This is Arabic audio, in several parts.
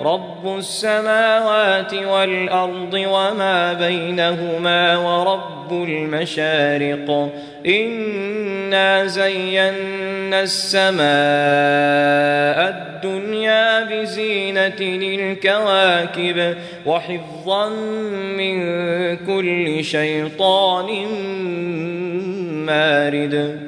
رب السماوات والارض وما بينهما ورب المشارق انا زينا السماء الدنيا بزينه للكواكب وحفظا من كل شيطان مارد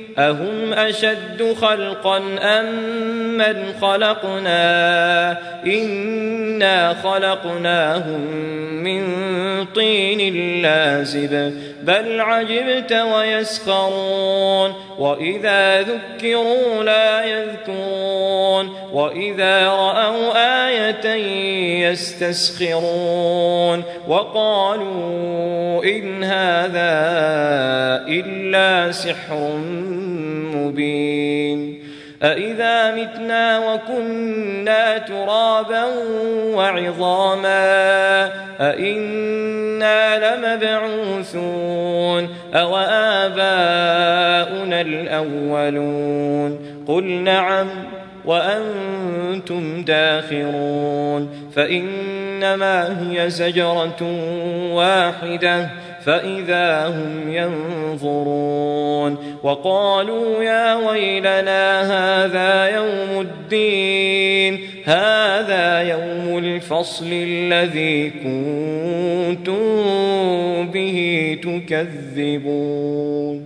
أهم أشد خلقا أم من خلقنا؟ إنا خلقناهم من طين لازب. بل عجبت ويسخرون وإذا ذكروا لا يذكرون وإذا رأوا آية يستسخرون وقالوا إن هذا إلا سحر مبين أإذا متنا وكنا ترابا وعظاما أإنا لمبعوثون أو آباؤنا الأولون قل نعم وأنتم داخرون فإنما هي زجرة واحدة فإذا هم ينظرون وقالوا يا ويلنا هذا يوم الدين هذا يوم الفصل الذي كنتم به تكذبون.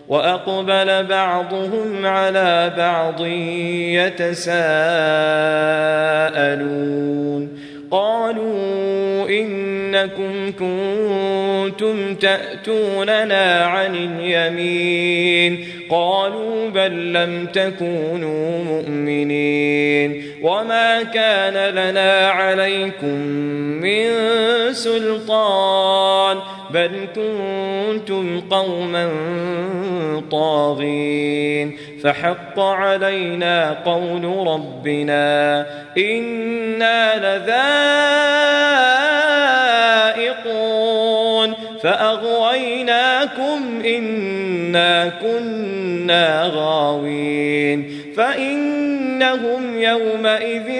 وأقبل بعضهم على بعض يتساءلون. قالوا إنكم كنتم تأتوننا عن اليمين. قالوا بل لم تكونوا مؤمنين. وما كان لنا عليكم من سلطان بل كنتم قوما طاغين فحق علينا قول ربنا أنا لذائقون فاغويناكم انا كنا غاوين فانهم يومئذ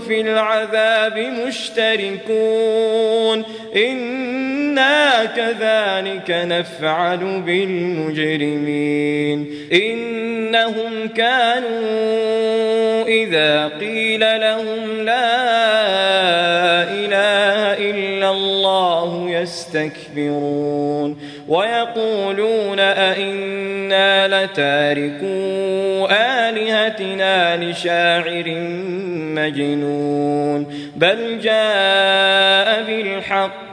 في العذاب مشتركون إنا كذلك نفعل بالمجرمين إنهم كانوا إذا قيل لهم لا إله إلا الله يستكبرون ويقولون أئنا لتاركو آلهتنا لشاعر مجنون بل جاء بالحق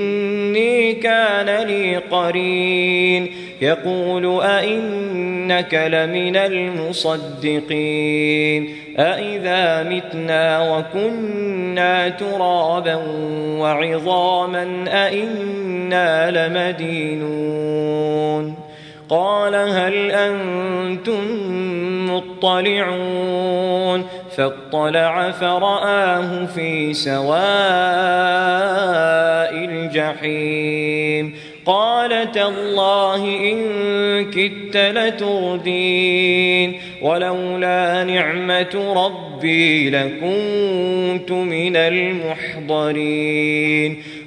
كان لي قرين. يقول أئنك لمن المصدقين. أئذا متنا وكنا ترابا وعظاما أئنا لمدينون. قال هل أنتم مطلعون؟ فاطلع فرآه في سواء الجحيم. قال تالله إن كدت لتردين ولولا نعمة ربي لكنت من المحضرين.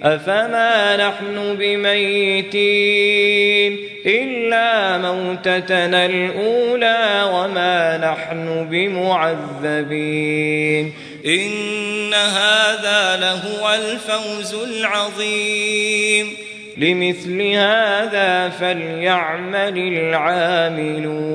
أفما نحن بميتين إلا موتتنا الأولى وما نحن بمعذبين إن هذا لهو الفوز العظيم لمثل هذا فليعمل العاملون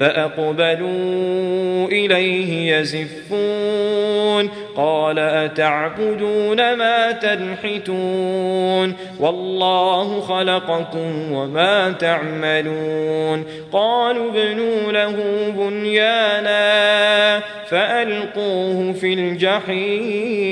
فأقبلوا إليه يزفون قال أتعبدون ما تنحتون والله خلقكم وما تعملون قالوا ابنوا له بنيانا فألقوه في الجحيم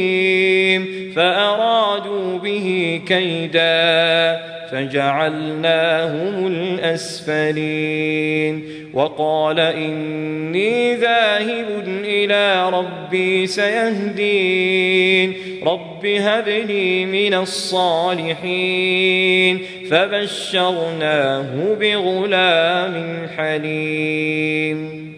فأرادوا به كيدا فجعلناهم الأسفلين. وقال إني ذاهب إلى ربي سيهدين. رب هب لي من الصالحين. فبشرناه بغلام حليم.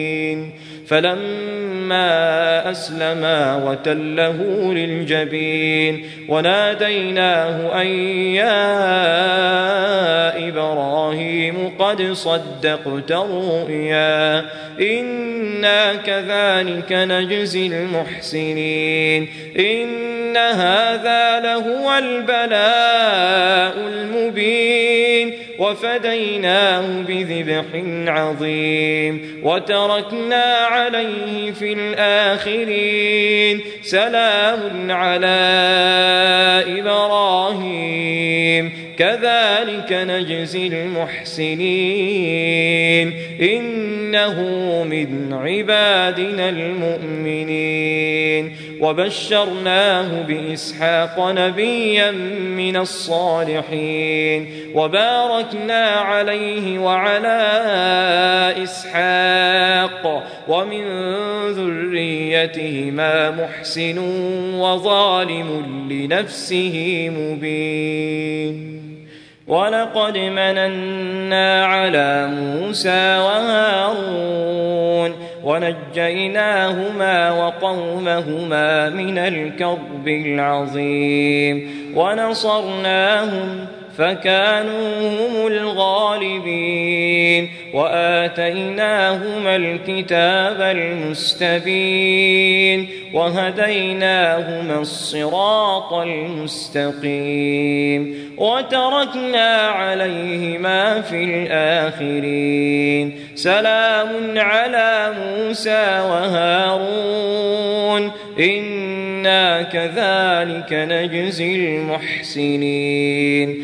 فلما أسلما وتله للجبين وناديناه أن يا إبراهيم قد صدقت الرؤيا إنا كذلك نجزي المحسنين إن هذا لهو البلاء المبين وفديناه بذبح عظيم وتركنا عليه في الآخرين سلام على إبراهيم كذلك نجزي المحسنين إنه من عبادنا المؤمنين وبشرناه بإسحاق نبيا من الصالحين وباركنا عليه وعلى إسحاق ومن ذريتهما محسن وظالم لنفسه مبين ولقد مننا على موسى وهارون ونجيناهما وقومهما من الكرب العظيم ونصرناهم فكانوا هم الغالبين وآتيناهما الكتاب المستبين وهديناهما الصراط المستقيم وتركنا عليهما في الآخرين سلام على موسى وهارون إنا كذلك نجزي المحسنين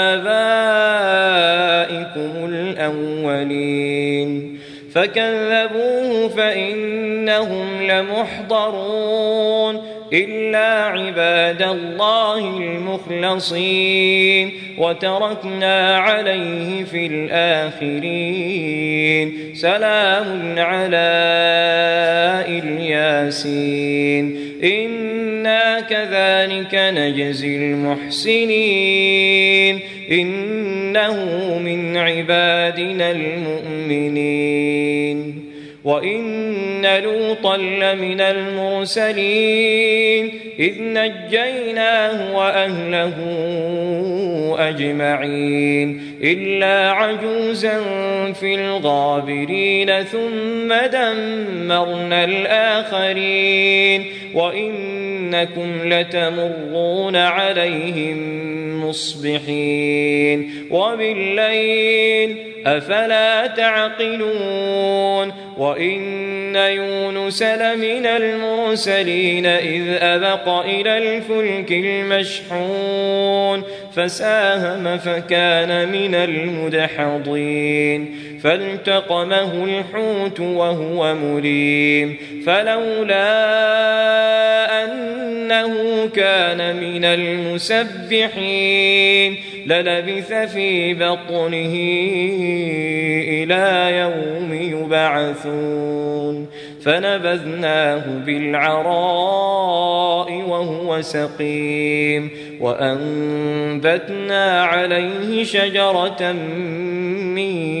فكذبوه فإنهم لمحضرون إلا عباد الله المخلصين وتركنا عليه في الآخرين سلام على إلياسين إنا كذلك نجزي المحسنين إنه من عبادنا المؤمنين. وإن لوطا لمن المرسلين. إذ نجيناه وأهله أجمعين. إلا عجوزا في الغابرين. ثم دمرنا الآخرين. وإنكم لتمرون عليهم مصبحين. وبالليل أفلا تعقلون. وإن يونس لمن المرسلين إذ أبق إلى الفلك المشحون. فساهم فكان من المدحضين. فالتقمه الحوت وهو مليم. فلولا أنه كان من المسبحين. للبث في بطنه إلى يوم يبعثون. فنبذناه بالعراء وهو سقيم. وأنبتنا عليه شجرة من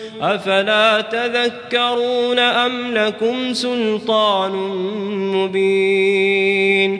أفلا تذكرون أم لكم سلطان مبين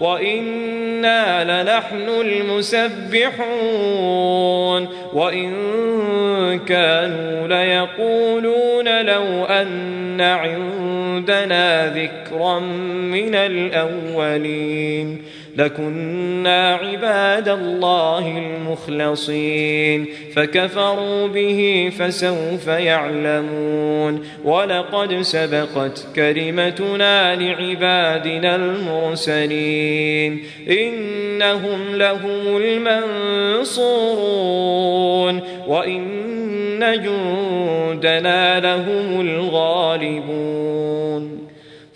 وإنا لنحن المسبحون وإن كانوا ليقولون لو أن عندنا ذكرا من الأولين لكنا عباد الله المخلصين فكفروا به فسوف يعلمون. ولقد سبقت كلمتنا لعبادنا المرسلين إنهم لهم المنصورون. وإن جندنا لهم الغالبون.